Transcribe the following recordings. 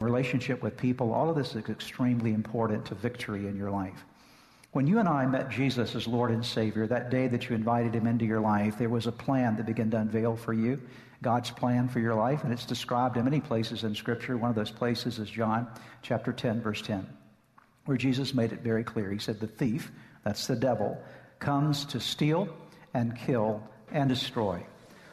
Relationship with people, all of this is extremely important to victory in your life. When you and I met Jesus as Lord and Savior, that day that you invited him into your life, there was a plan that began to unveil for you, God's plan for your life, and it's described in many places in Scripture. One of those places is John chapter 10, verse 10, where Jesus made it very clear. He said, The thief, that's the devil, comes to steal and kill and destroy.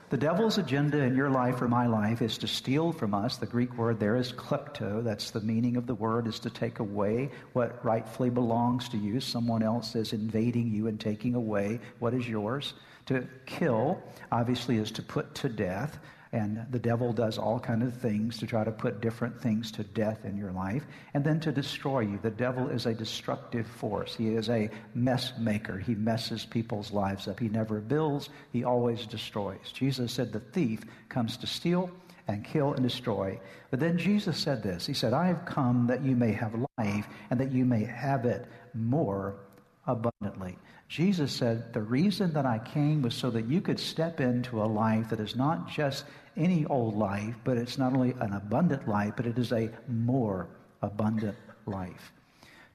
The devil's agenda in your life or my life is to steal from us. The Greek word there is klepto. That's the meaning of the word, is to take away what rightfully belongs to you. Someone else is invading you and taking away what is yours. To kill, obviously, is to put to death. And the devil does all kind of things to try to put different things to death in your life. And then to destroy you. The devil is a destructive force. He is a mess maker. He messes people's lives up. He never builds, he always destroys. Jesus said the thief comes to steal and kill and destroy. But then Jesus said this He said, I have come that you may have life and that you may have it more abundantly. Jesus said, The reason that I came was so that you could step into a life that is not just any old life, but it's not only an abundant life, but it is a more abundant life.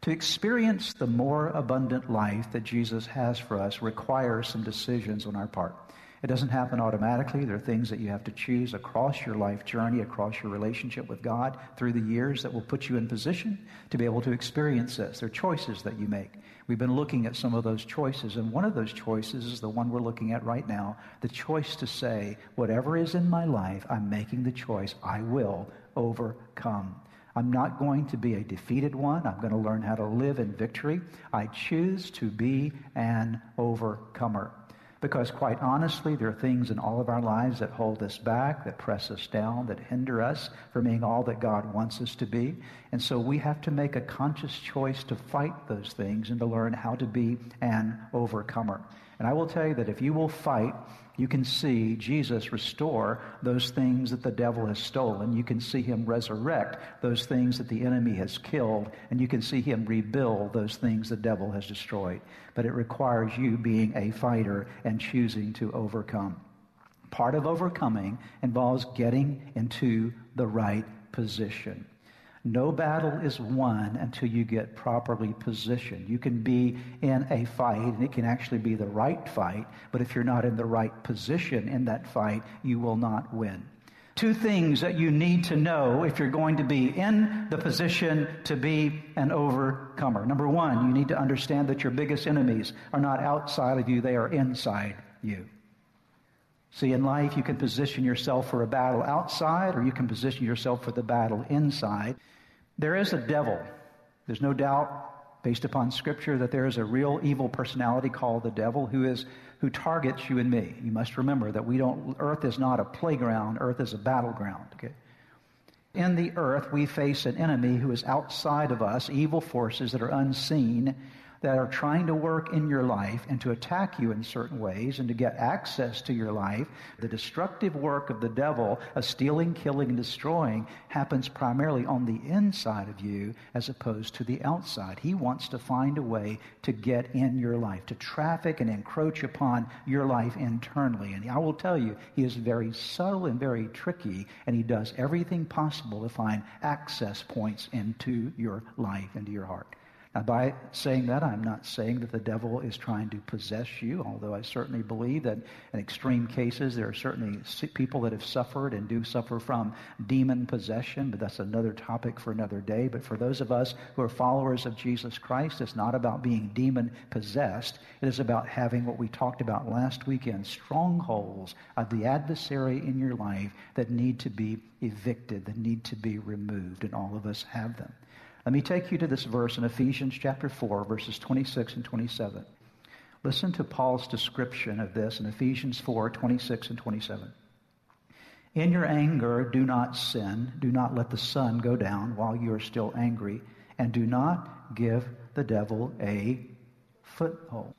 To experience the more abundant life that Jesus has for us requires some decisions on our part. It doesn't happen automatically. There are things that you have to choose across your life journey, across your relationship with God through the years that will put you in position to be able to experience this. There are choices that you make. We've been looking at some of those choices, and one of those choices is the one we're looking at right now the choice to say, whatever is in my life, I'm making the choice, I will overcome. I'm not going to be a defeated one. I'm going to learn how to live in victory. I choose to be an overcomer. Because quite honestly, there are things in all of our lives that hold us back, that press us down, that hinder us from being all that God wants us to be. And so we have to make a conscious choice to fight those things and to learn how to be an overcomer. And I will tell you that if you will fight you can see Jesus restore those things that the devil has stolen. You can see him resurrect those things that the enemy has killed. And you can see him rebuild those things the devil has destroyed. But it requires you being a fighter and choosing to overcome. Part of overcoming involves getting into the right position. No battle is won until you get properly positioned. You can be in a fight, and it can actually be the right fight, but if you're not in the right position in that fight, you will not win. Two things that you need to know if you're going to be in the position to be an overcomer. Number one, you need to understand that your biggest enemies are not outside of you, they are inside you. See, in life, you can position yourself for a battle outside, or you can position yourself for the battle inside. There is a devil. There's no doubt, based upon Scripture, that there is a real evil personality called the devil who is who targets you and me. You must remember that we don't. Earth is not a playground. Earth is a battleground. Okay. In the earth, we face an enemy who is outside of us, evil forces that are unseen, that are trying to work in your life and to attack you in certain ways and to get access to your life. The destructive work of the devil of stealing, killing, and destroying happens primarily on the inside of you as opposed to the outside. He wants to find a way to get in your life, to traffic and encroach upon your life internally. And I will tell you, he is very subtle and very tricky, and he does everything possible to find access points into your life, into your heart. Now, by saying that, I'm not saying that the devil is trying to possess you, although I certainly believe that in extreme cases there are certainly people that have suffered and do suffer from demon possession, but that's another topic for another day. But for those of us who are followers of Jesus Christ, it's not about being demon possessed. It is about having what we talked about last weekend strongholds of the adversary in your life that need to be evicted, that need to be removed, and all of us have them. Let me take you to this verse in Ephesians chapter 4, verses 26 and 27. Listen to Paul's description of this in Ephesians 4, 26 and 27. In your anger, do not sin. Do not let the sun go down while you are still angry. And do not give the devil a foothold.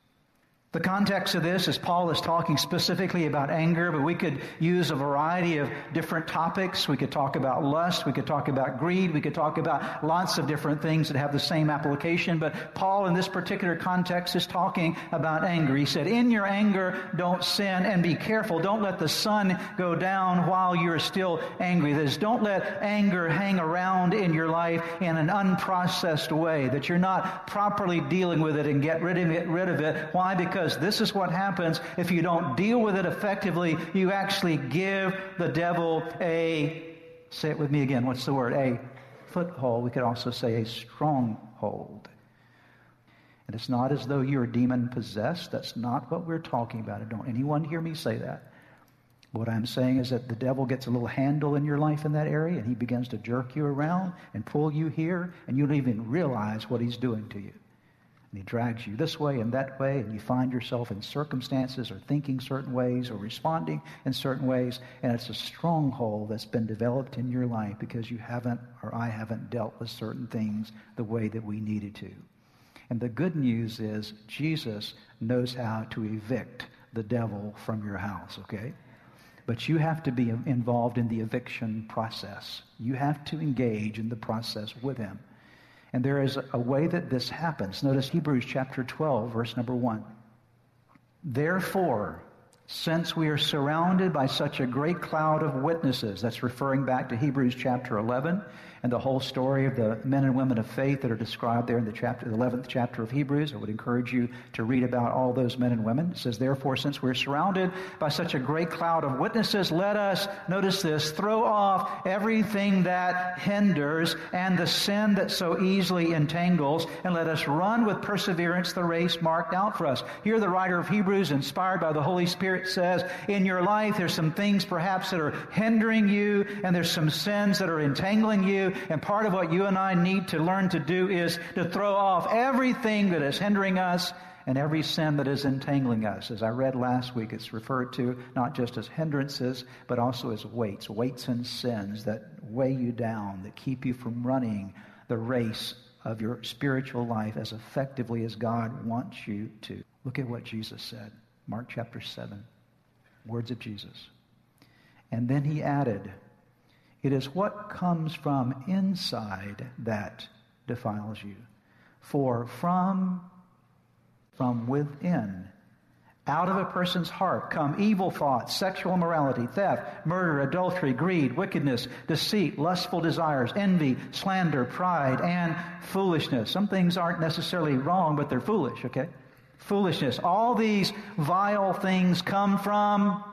The context of this is Paul is talking specifically about anger, but we could use a variety of different topics. We could talk about lust. We could talk about greed. We could talk about lots of different things that have the same application. But Paul, in this particular context, is talking about anger. He said, In your anger, don't sin and be careful. Don't let the sun go down while you're still angry. That is, don't let anger hang around in your life in an unprocessed way, that you're not properly dealing with it and get rid of it. Rid of it. Why? Because because this is what happens if you don't deal with it effectively. You actually give the devil a, say it with me again, what's the word? A foothold. We could also say a stronghold. And it's not as though you're demon possessed. That's not what we're talking about. Don't anyone hear me say that. What I'm saying is that the devil gets a little handle in your life in that area and he begins to jerk you around and pull you here and you don't even realize what he's doing to you. And he drags you this way and that way, and you find yourself in circumstances or thinking certain ways or responding in certain ways, and it's a stronghold that's been developed in your life because you haven't or I haven't dealt with certain things the way that we needed to. And the good news is Jesus knows how to evict the devil from your house, okay? But you have to be involved in the eviction process. You have to engage in the process with him. And there is a way that this happens. Notice Hebrews chapter 12, verse number 1. Therefore, since we are surrounded by such a great cloud of witnesses, that's referring back to Hebrews chapter 11 and the whole story of the men and women of faith that are described there in the chapter, the 11th chapter of Hebrews. I would encourage you to read about all those men and women. It says, therefore, since we're surrounded by such a great cloud of witnesses, let us, notice this, throw off everything that hinders and the sin that so easily entangles, and let us run with perseverance the race marked out for us. Here the writer of Hebrews, inspired by the Holy Spirit, says, in your life there's some things perhaps that are hindering you, and there's some sins that are entangling you, and part of what you and I need to learn to do is to throw off everything that is hindering us and every sin that is entangling us. As I read last week, it's referred to not just as hindrances, but also as weights, weights and sins that weigh you down, that keep you from running the race of your spiritual life as effectively as God wants you to. Look at what Jesus said. Mark chapter 7. Words of Jesus. And then he added, it is what comes from inside that defiles you. For from, from within, out of a person's heart come evil thoughts, sexual immorality, theft, murder, adultery, greed, wickedness, deceit, lustful desires, envy, slander, pride, and foolishness. Some things aren't necessarily wrong, but they're foolish, okay? Foolishness. All these vile things come from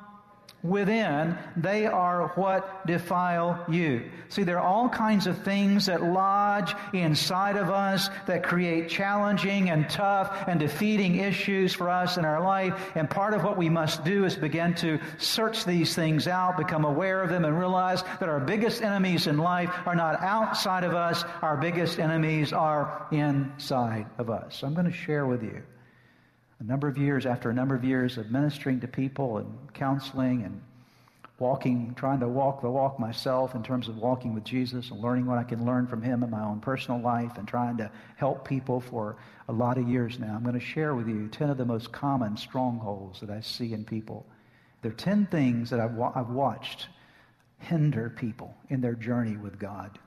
within, they are what defile you. See, there are all kinds of things that lodge inside of us that create challenging and tough and defeating issues for us in our life. And part of what we must do is begin to search these things out, become aware of them, and realize that our biggest enemies in life are not outside of us. Our biggest enemies are inside of us. So I'm going to share with you a number of years, after a number of years of ministering to people and counseling and walking, trying to walk the walk myself in terms of walking with Jesus and learning what I can learn from Him in my own personal life and trying to help people for a lot of years now, I'm going to share with you 10 of the most common strongholds that I see in people. There are 10 things that I've, wa- I've watched hinder people in their journey with God.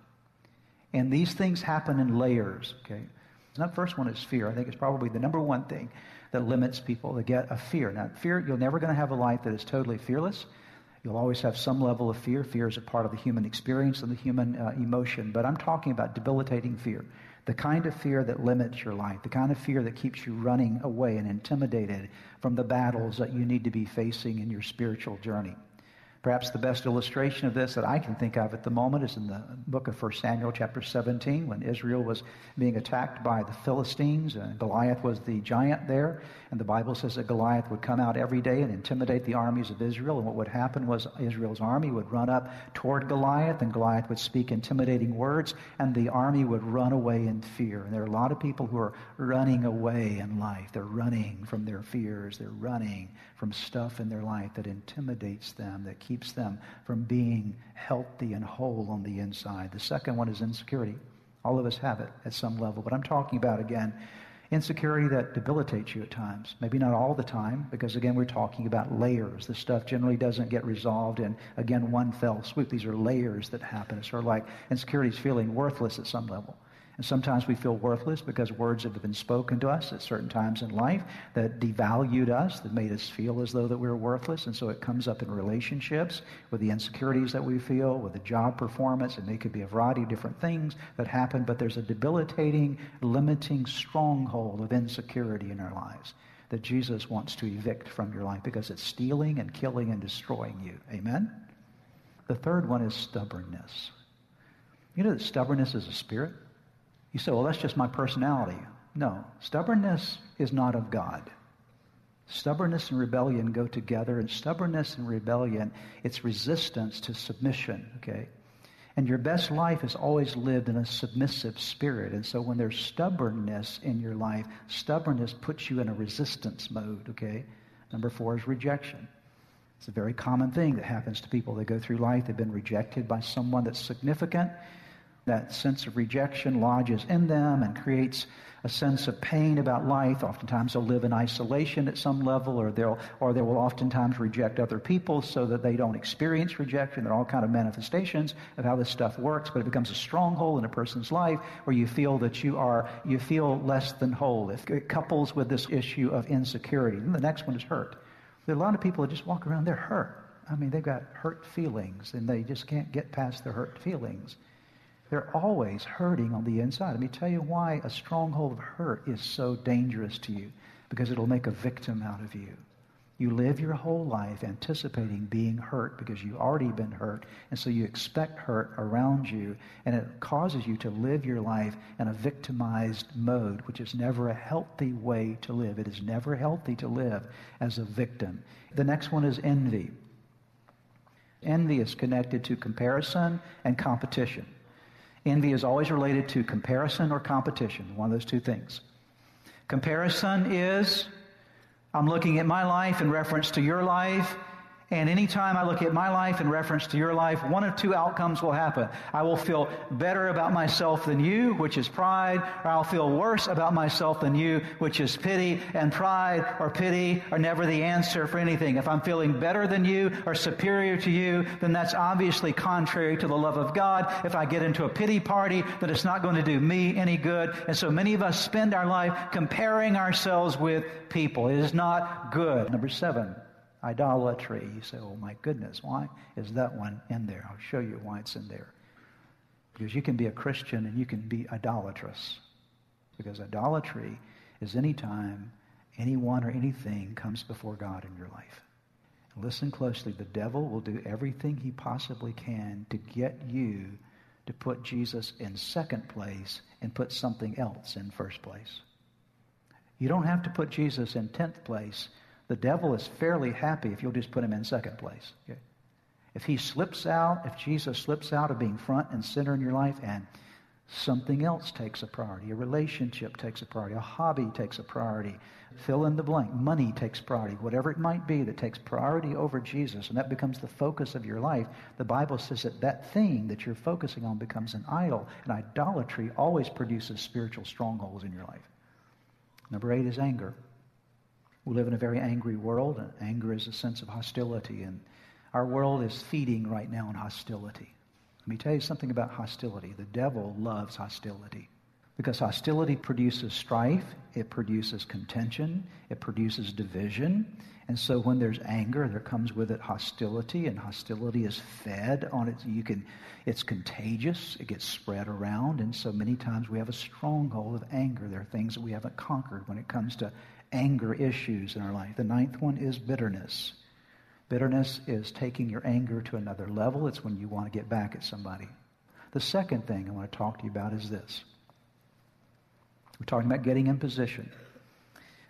And these things happen in layers, okay? The first one is fear. I think it's probably the number one thing that limits people to get a fear. Now, fear, you're never going to have a life that is totally fearless. You'll always have some level of fear. Fear is a part of the human experience and the human uh, emotion. But I'm talking about debilitating fear. The kind of fear that limits your life, the kind of fear that keeps you running away and intimidated from the battles that you need to be facing in your spiritual journey. Perhaps the best illustration of this that I can think of at the moment is in the book of 1 Samuel, chapter 17, when Israel was being attacked by the Philistines, and Goliath was the giant there. And the Bible says that Goliath would come out every day and intimidate the armies of Israel. And what would happen was Israel's army would run up toward Goliath, and Goliath would speak intimidating words, and the army would run away in fear. And there are a lot of people who are running away in life. They're running from their fears, they're running from stuff in their life that intimidates them, that keeps keeps them from being healthy and whole on the inside. The second one is insecurity. All of us have it at some level, but I'm talking about again insecurity that debilitates you at times. Maybe not all the time, because again, we're talking about layers. This stuff generally doesn't get resolved in, again, one fell swoop. These are layers that happen. It's sort of like insecurity is feeling worthless at some level. And sometimes we feel worthless because words have been spoken to us at certain times in life that devalued us, that made us feel as though that we were worthless. And so it comes up in relationships with the insecurities that we feel, with the job performance, and they could be a variety of different things that happen, but there's a debilitating, limiting stronghold of insecurity in our lives that Jesus wants to evict from your life because it's stealing and killing and destroying you. Amen? The third one is stubbornness. You know that stubbornness is a spirit? You say, well, that's just my personality. No, stubbornness is not of God. Stubbornness and rebellion go together, and stubbornness and rebellion, it's resistance to submission, okay? And your best life is always lived in a submissive spirit. And so when there's stubbornness in your life, stubbornness puts you in a resistance mode, okay? Number four is rejection. It's a very common thing that happens to people. They go through life, they've been rejected by someone that's significant, that sense of rejection lodges in them and creates a sense of pain about life. Oftentimes they'll live in isolation at some level or they'll, or they will oftentimes reject other people so that they don't experience rejection. There are all kind of manifestations of how this stuff works, but it becomes a stronghold in a person's life where you feel that you are, you feel less than whole. It couples with this issue of insecurity. The next one is hurt. There are a lot of people that just walk around, they're hurt. I mean, they've got hurt feelings and they just can't get past their hurt feelings. They're always hurting on the inside. Let me tell you why a stronghold of hurt is so dangerous to you. Because it'll make a victim out of you. You live your whole life anticipating being hurt because you've already been hurt, and so you expect hurt around you, and it causes you to live your life in a victimized mode, which is never a healthy way to live. It is never healthy to live as a victim. The next one is envy. Envy is connected to comparison and competition. Envy is always related to comparison or competition, one of those two things. Comparison is I'm looking at my life in reference to your life, and anytime I look at my life in reference to your life, one of two outcomes will happen. I will feel better about myself than you, which is pride, or I'll feel worse about myself than you, which is pity. And pride or pity are never the answer for anything. If I'm feeling better than you or superior to you, then that's obviously contrary to the love of God. If I get into a pity party, then it's not going to do me any good. And so many of us spend our life comparing ourselves with people. It is not good. Number seven. Idolatry. You say, oh my goodness, why is that one in there? I'll show you why it's in there. Because you can be a Christian and you can be idolatrous. Because idolatry is any time anyone or anything comes before God in your life. listen closely. The devil will do everything he possibly can to get you to put Jesus in second place and put something else in first place. You don't have to put Jesus in tenth place the devil is fairly happy if you'll just put him in second place. Okay? If he slips out, if Jesus slips out of being front and center in your life and something else takes a priority, a relationship takes a priority, a hobby takes a priority, fill in the blank, money takes priority, whatever it might be that takes priority over Jesus, and that becomes the focus of your life, the Bible says that that thing that you're focusing on becomes an idol, and idolatry always produces spiritual strongholds in your life. Number eight is anger. We live in a very angry world, and anger is a sense of hostility, and our world is feeding right now on hostility. Let me tell you something about hostility. The devil loves hostility because hostility produces strife, it produces contention, it produces division. And so when there's anger, there comes with it hostility, and hostility is fed on it. You can, it's contagious, it gets spread around, and so many times we have a stronghold of anger. There are things that we haven't conquered when it comes to anger issues in our life. The ninth one is bitterness. Bitterness is taking your anger to another level. It's when you want to get back at somebody. The second thing I want to talk to you about is this. We're talking about getting in position.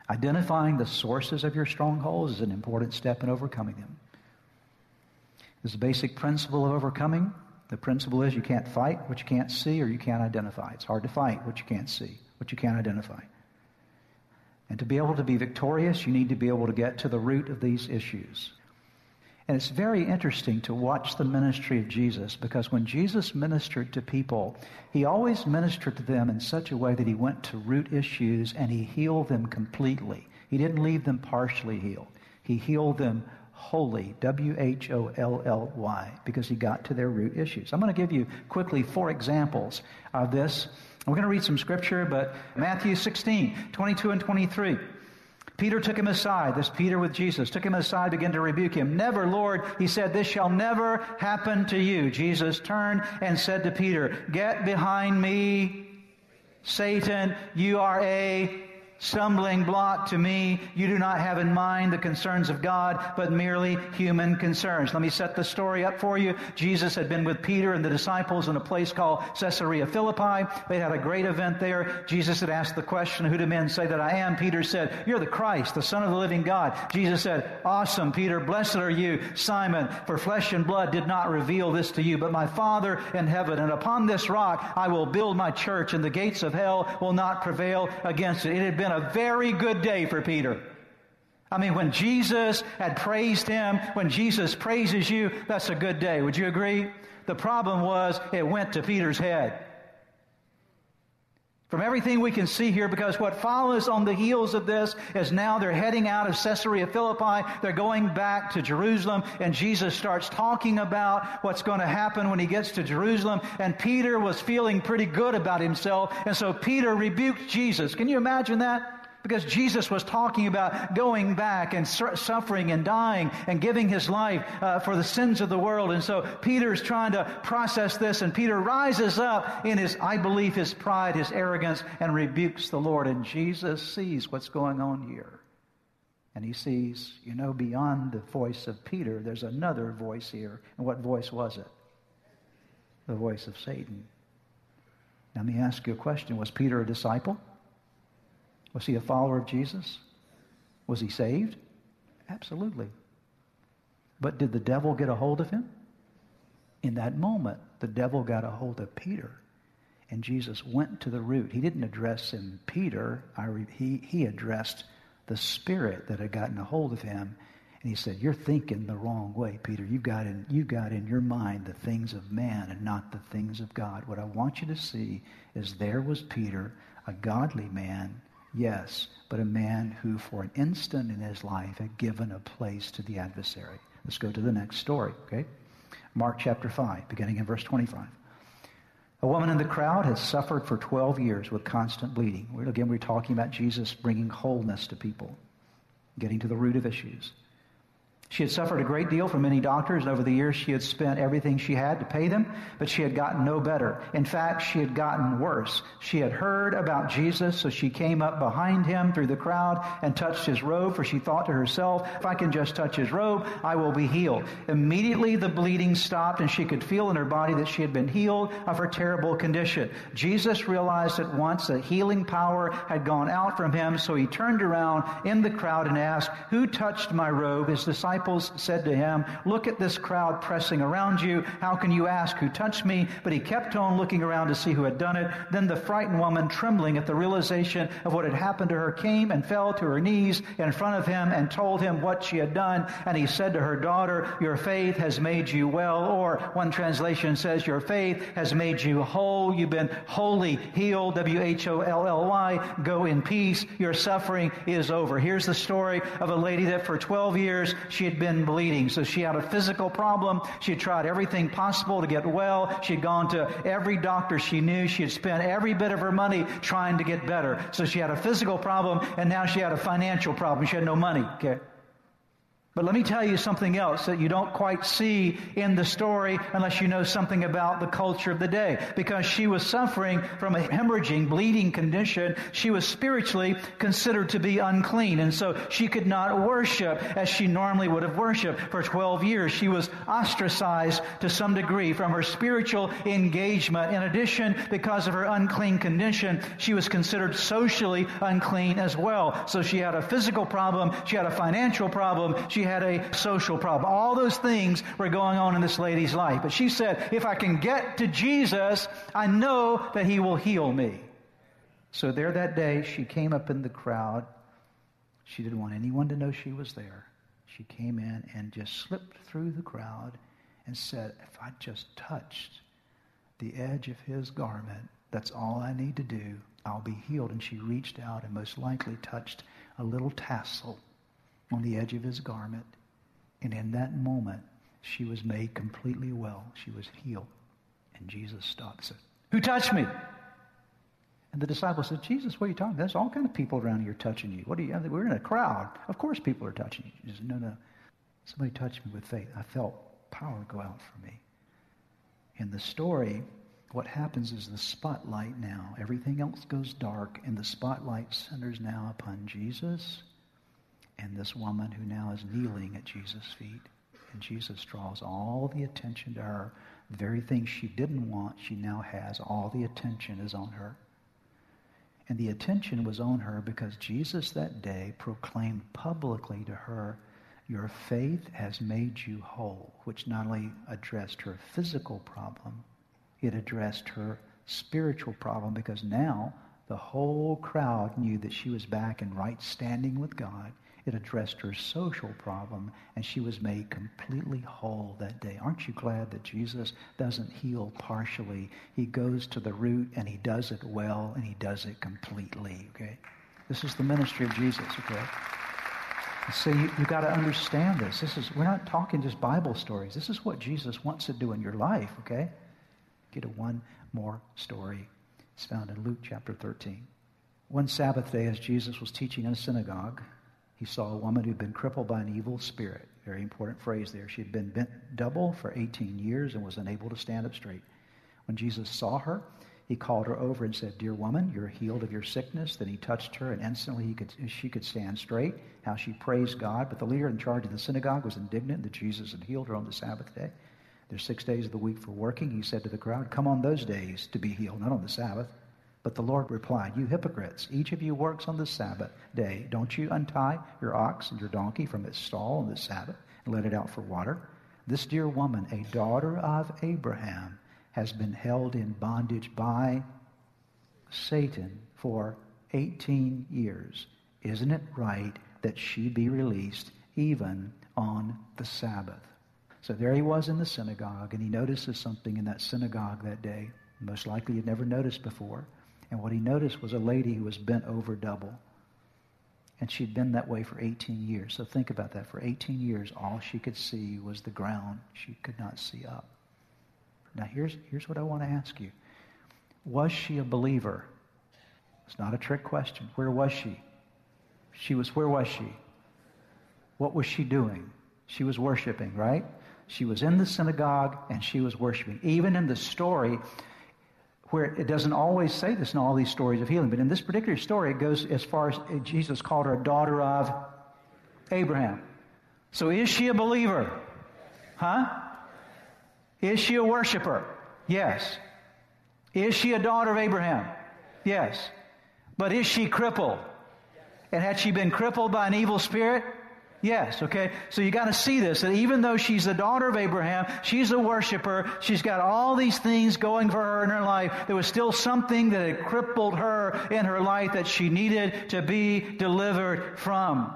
Identifying the sources of your strongholds is an important step in overcoming them. There's a basic principle of overcoming. The principle is you can't fight what you can't see or you can't identify. It's hard to fight what you can't see, what you can't identify. And to be able to be victorious, you need to be able to get to the root of these issues. And it's very interesting to watch the ministry of Jesus because when Jesus ministered to people, he always ministered to them in such a way that he went to root issues and he healed them completely. He didn't leave them partially healed. He healed them wholly, W H O L L Y, because he got to their root issues. I'm going to give you quickly four examples of this. We're going to read some scripture, but Matthew 16, 22 and 23. Peter took him aside, this Peter with Jesus, took him aside, began to rebuke him. Never, Lord, he said, this shall never happen to you. Jesus turned and said to Peter, Get behind me, Satan, you are a stumbling block to me. You do not have in mind the concerns of God, but merely human concerns. Let me set the story up for you. Jesus had been with Peter and the disciples in a place called Caesarea Philippi. They had a great event there. Jesus had asked the question, who do men say that I am? Peter said, you're the Christ, the son of the living God. Jesus said, awesome, Peter. Blessed are you, Simon, for flesh and blood did not reveal this to you, but my Father in heaven. And upon this rock I will build my church and the gates of hell will not prevail against it. It had been a very good day for Peter. I mean, when Jesus had praised him, when Jesus praises you, that's a good day. Would you agree? The problem was it went to Peter's head. From everything we can see here, because what follows on the heels of this is now they're heading out of Caesarea Philippi. They're going back to Jerusalem, and Jesus starts talking about what's going to happen when he gets to Jerusalem. And Peter was feeling pretty good about himself, and so Peter rebuked Jesus. Can you imagine that? Because Jesus was talking about going back and suffering and dying and giving his life uh, for the sins of the world. And so Peter's trying to process this and Peter rises up in his, I believe, his pride, his arrogance and rebukes the Lord. And Jesus sees what's going on here. And he sees, you know, beyond the voice of Peter, there's another voice here. And what voice was it? The voice of Satan. Let me ask you a question. Was Peter a disciple? Was he a follower of Jesus? Was he saved? Absolutely. But did the devil get a hold of him? In that moment, the devil got a hold of Peter. And Jesus went to the root. He didn't address him, Peter. Re- he, he addressed the spirit that had gotten a hold of him. And he said, You're thinking the wrong way, Peter. You've got, in, you've got in your mind the things of man and not the things of God. What I want you to see is there was Peter, a godly man, Yes, but a man who for an instant in his life had given a place to the adversary. Let's go to the next story, okay? Mark chapter 5, beginning in verse 25. A woman in the crowd has suffered for 12 years with constant bleeding. Again, we're talking about Jesus bringing wholeness to people, getting to the root of issues. She had suffered a great deal from many doctors, and over the years she had spent everything she had to pay them, but she had gotten no better. In fact, she had gotten worse. She had heard about Jesus, so she came up behind him through the crowd and touched his robe, for she thought to herself, if I can just touch his robe, I will be healed. Immediately the bleeding stopped, and she could feel in her body that she had been healed of her terrible condition. Jesus realized at once that healing power had gone out from him, so he turned around in the crowd and asked, Who touched my robe? His disciples disciples said to him, Look at this crowd pressing around you. How can you ask who touched me? But he kept on looking around to see who had done it. Then the frightened woman, trembling at the realization of what had happened to her, came and fell to her knees in front of him and told him what she had done. And he said to her, Daughter, your faith has made you well. Or one translation says, Your faith has made you whole. You've been wholly healed. W H O L L Y. Go in peace. Your suffering is over. Here's the story of a lady that for 12 years she she had been bleeding. So she had a physical problem. She had tried everything possible to get well. She had gone to every doctor she knew. She had spent every bit of her money trying to get better. So she had a physical problem and now she had a financial problem. She had no money. Okay. But let me tell you something else that you don't quite see in the story unless you know something about the culture of the day. Because she was suffering from a hemorrhaging, bleeding condition, she was spiritually considered to be unclean. And so she could not worship as she normally would have worshiped for 12 years. She was ostracized to some degree from her spiritual engagement. In addition, because of her unclean condition, she was considered socially unclean as well. So she had a physical problem, she had a financial problem, she had a social problem. All those things were going on in this lady's life. But she said, if I can get to Jesus, I know that he will heal me. So there that day, she came up in the crowd. She didn't want anyone to know she was there. She came in and just slipped through the crowd and said, If I just touched the edge of his garment, that's all I need to do. I'll be healed. And she reached out and most likely touched a little tassel on the edge of his garment. And in that moment, she was made completely well. She was healed. And Jesus stops said, Who touched me? And the disciples said, Jesus, what are you talking about? There's all kind of people around here touching you. What are you? We're in a crowd. Of course people are touching you. Said, no, no. Somebody touched me with faith. I felt power go out from me. In the story, what happens is the spotlight now, everything else goes dark, and the spotlight centers now upon Jesus and this woman who now is kneeling at Jesus' feet. And Jesus draws all the attention to her. The very thing she didn't want, she now has. All the attention is on her. And the attention was on her because Jesus that day proclaimed publicly to her, Your faith has made you whole, which not only addressed her physical problem, it addressed her spiritual problem because now the whole crowd knew that she was back in right standing with God it addressed her social problem, and she was made completely whole that day. Aren't you glad that Jesus doesn't heal partially? He goes to the root, and he does it well, and he does it completely, okay? This is the ministry of Jesus, okay? So you, you got to understand this. This is we're not talking just Bible stories. This is what Jesus wants to do in your life, okay? Get to one more story. It's found in Luke chapter 13. One Sabbath day, as Jesus was teaching in a synagogue, he saw a woman who'd been crippled by an evil spirit. Very important phrase there. She had been bent double for 18 years and was unable to stand up straight. When Jesus saw her, he called her over and said, Dear woman, you're healed of your sickness. Then he touched her, and instantly could, she could stand straight. How she praised God. But the leader in charge of the synagogue was indignant that Jesus had healed her on the Sabbath day. There's six days of the week for working. He said to the crowd, Come on those days to be healed, not on the Sabbath. But the Lord replied, You hypocrites, each of you works on the Sabbath day. Don't you untie your ox and your donkey from its stall on the Sabbath and let it out for water? This dear woman, a daughter of Abraham, has been held in bondage by Satan for 18 years. Isn't it right that she be released even on the Sabbath? So there he was in the synagogue, and he notices something in that synagogue that day. Most likely he'd never noticed before. And what he noticed was a lady who was bent over double. And she'd been that way for 18 years. So think about that. For 18 years, all she could see was the ground. She could not see up. Now, here's, here's what I want to ask you Was she a believer? It's not a trick question. Where was she? She was, where was she? What was she doing? She was worshiping, right? She was in the synagogue and she was worshiping. Even in the story, where it doesn't always say this in all these stories of healing, but in this particular story, it goes as far as Jesus called her a daughter of Abraham. So is she a believer? Huh? Is she a worshiper? Yes. Is she a daughter of Abraham? Yes. But is she crippled? And had she been crippled by an evil spirit? Yes, okay? So you got to see this, that even though she's the daughter of Abraham, she's a worshiper, she's got all these things going for her in her life, there was still something that had crippled her in her life that she needed to be delivered from.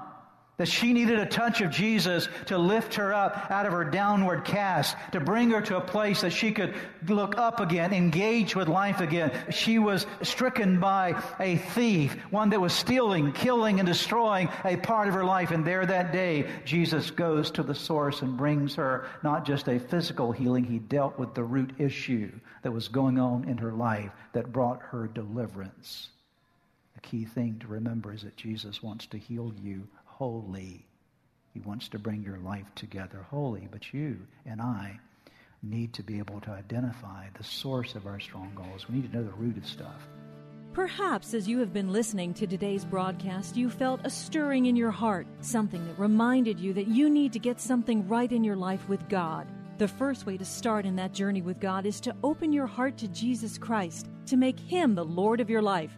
That she needed a touch of Jesus to lift her up out of her downward cast, to bring her to a place that she could look up again, engage with life again. She was stricken by a thief, one that was stealing, killing, and destroying a part of her life. And there that day, Jesus goes to the source and brings her not just a physical healing, he dealt with the root issue that was going on in her life that brought her deliverance. The key thing to remember is that Jesus wants to heal you holy. He wants to bring your life together holy, but you and I need to be able to identify the source of our strongholds. We need to know the root of stuff. Perhaps as you have been listening to today's broadcast, you felt a stirring in your heart, something that reminded you that you need to get something right in your life with God. The first way to start in that journey with God is to open your heart to Jesus Christ, to make Him the Lord of your life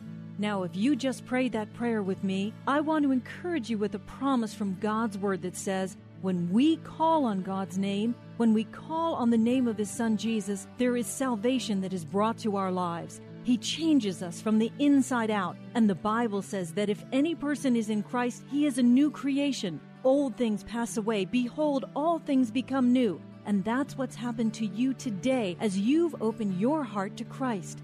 Now, if you just prayed that prayer with me, I want to encourage you with a promise from God's Word that says, when we call on God's name, when we call on the name of His Son Jesus, there is salvation that is brought to our lives. He changes us from the inside out. And the Bible says that if any person is in Christ, he is a new creation. Old things pass away. Behold, all things become new. And that's what's happened to you today as you've opened your heart to Christ.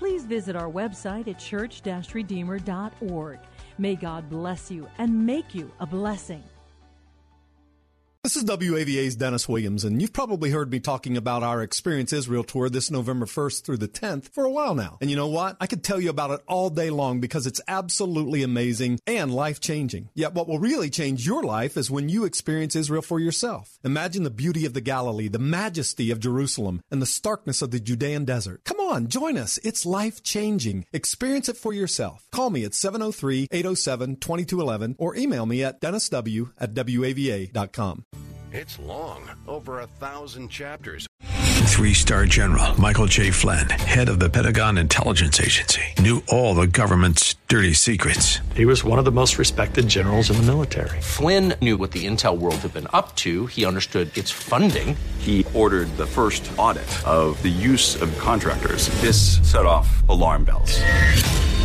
please visit our website at church redeemer.org. May God bless you and make you a blessing. This is WAVA's Dennis Williams, and you've probably heard me talking about our Experience Israel tour this November 1st through the 10th for a while now. And you know what? I could tell you about it all day long because it's absolutely amazing and life changing. Yet what will really change your life is when you experience Israel for yourself. Imagine the beauty of the Galilee, the majesty of Jerusalem, and the starkness of the Judean desert. Come on, join us. It's life changing. Experience it for yourself. Call me at 703 807 2211 or email me at dennisw at wava.com. It's long, over a thousand chapters. Three star general Michael J. Flynn, head of the Pentagon Intelligence Agency, knew all the government's dirty secrets. He was one of the most respected generals in the military. Flynn knew what the intel world had been up to, he understood its funding. He ordered the first audit of the use of contractors. This set off alarm bells.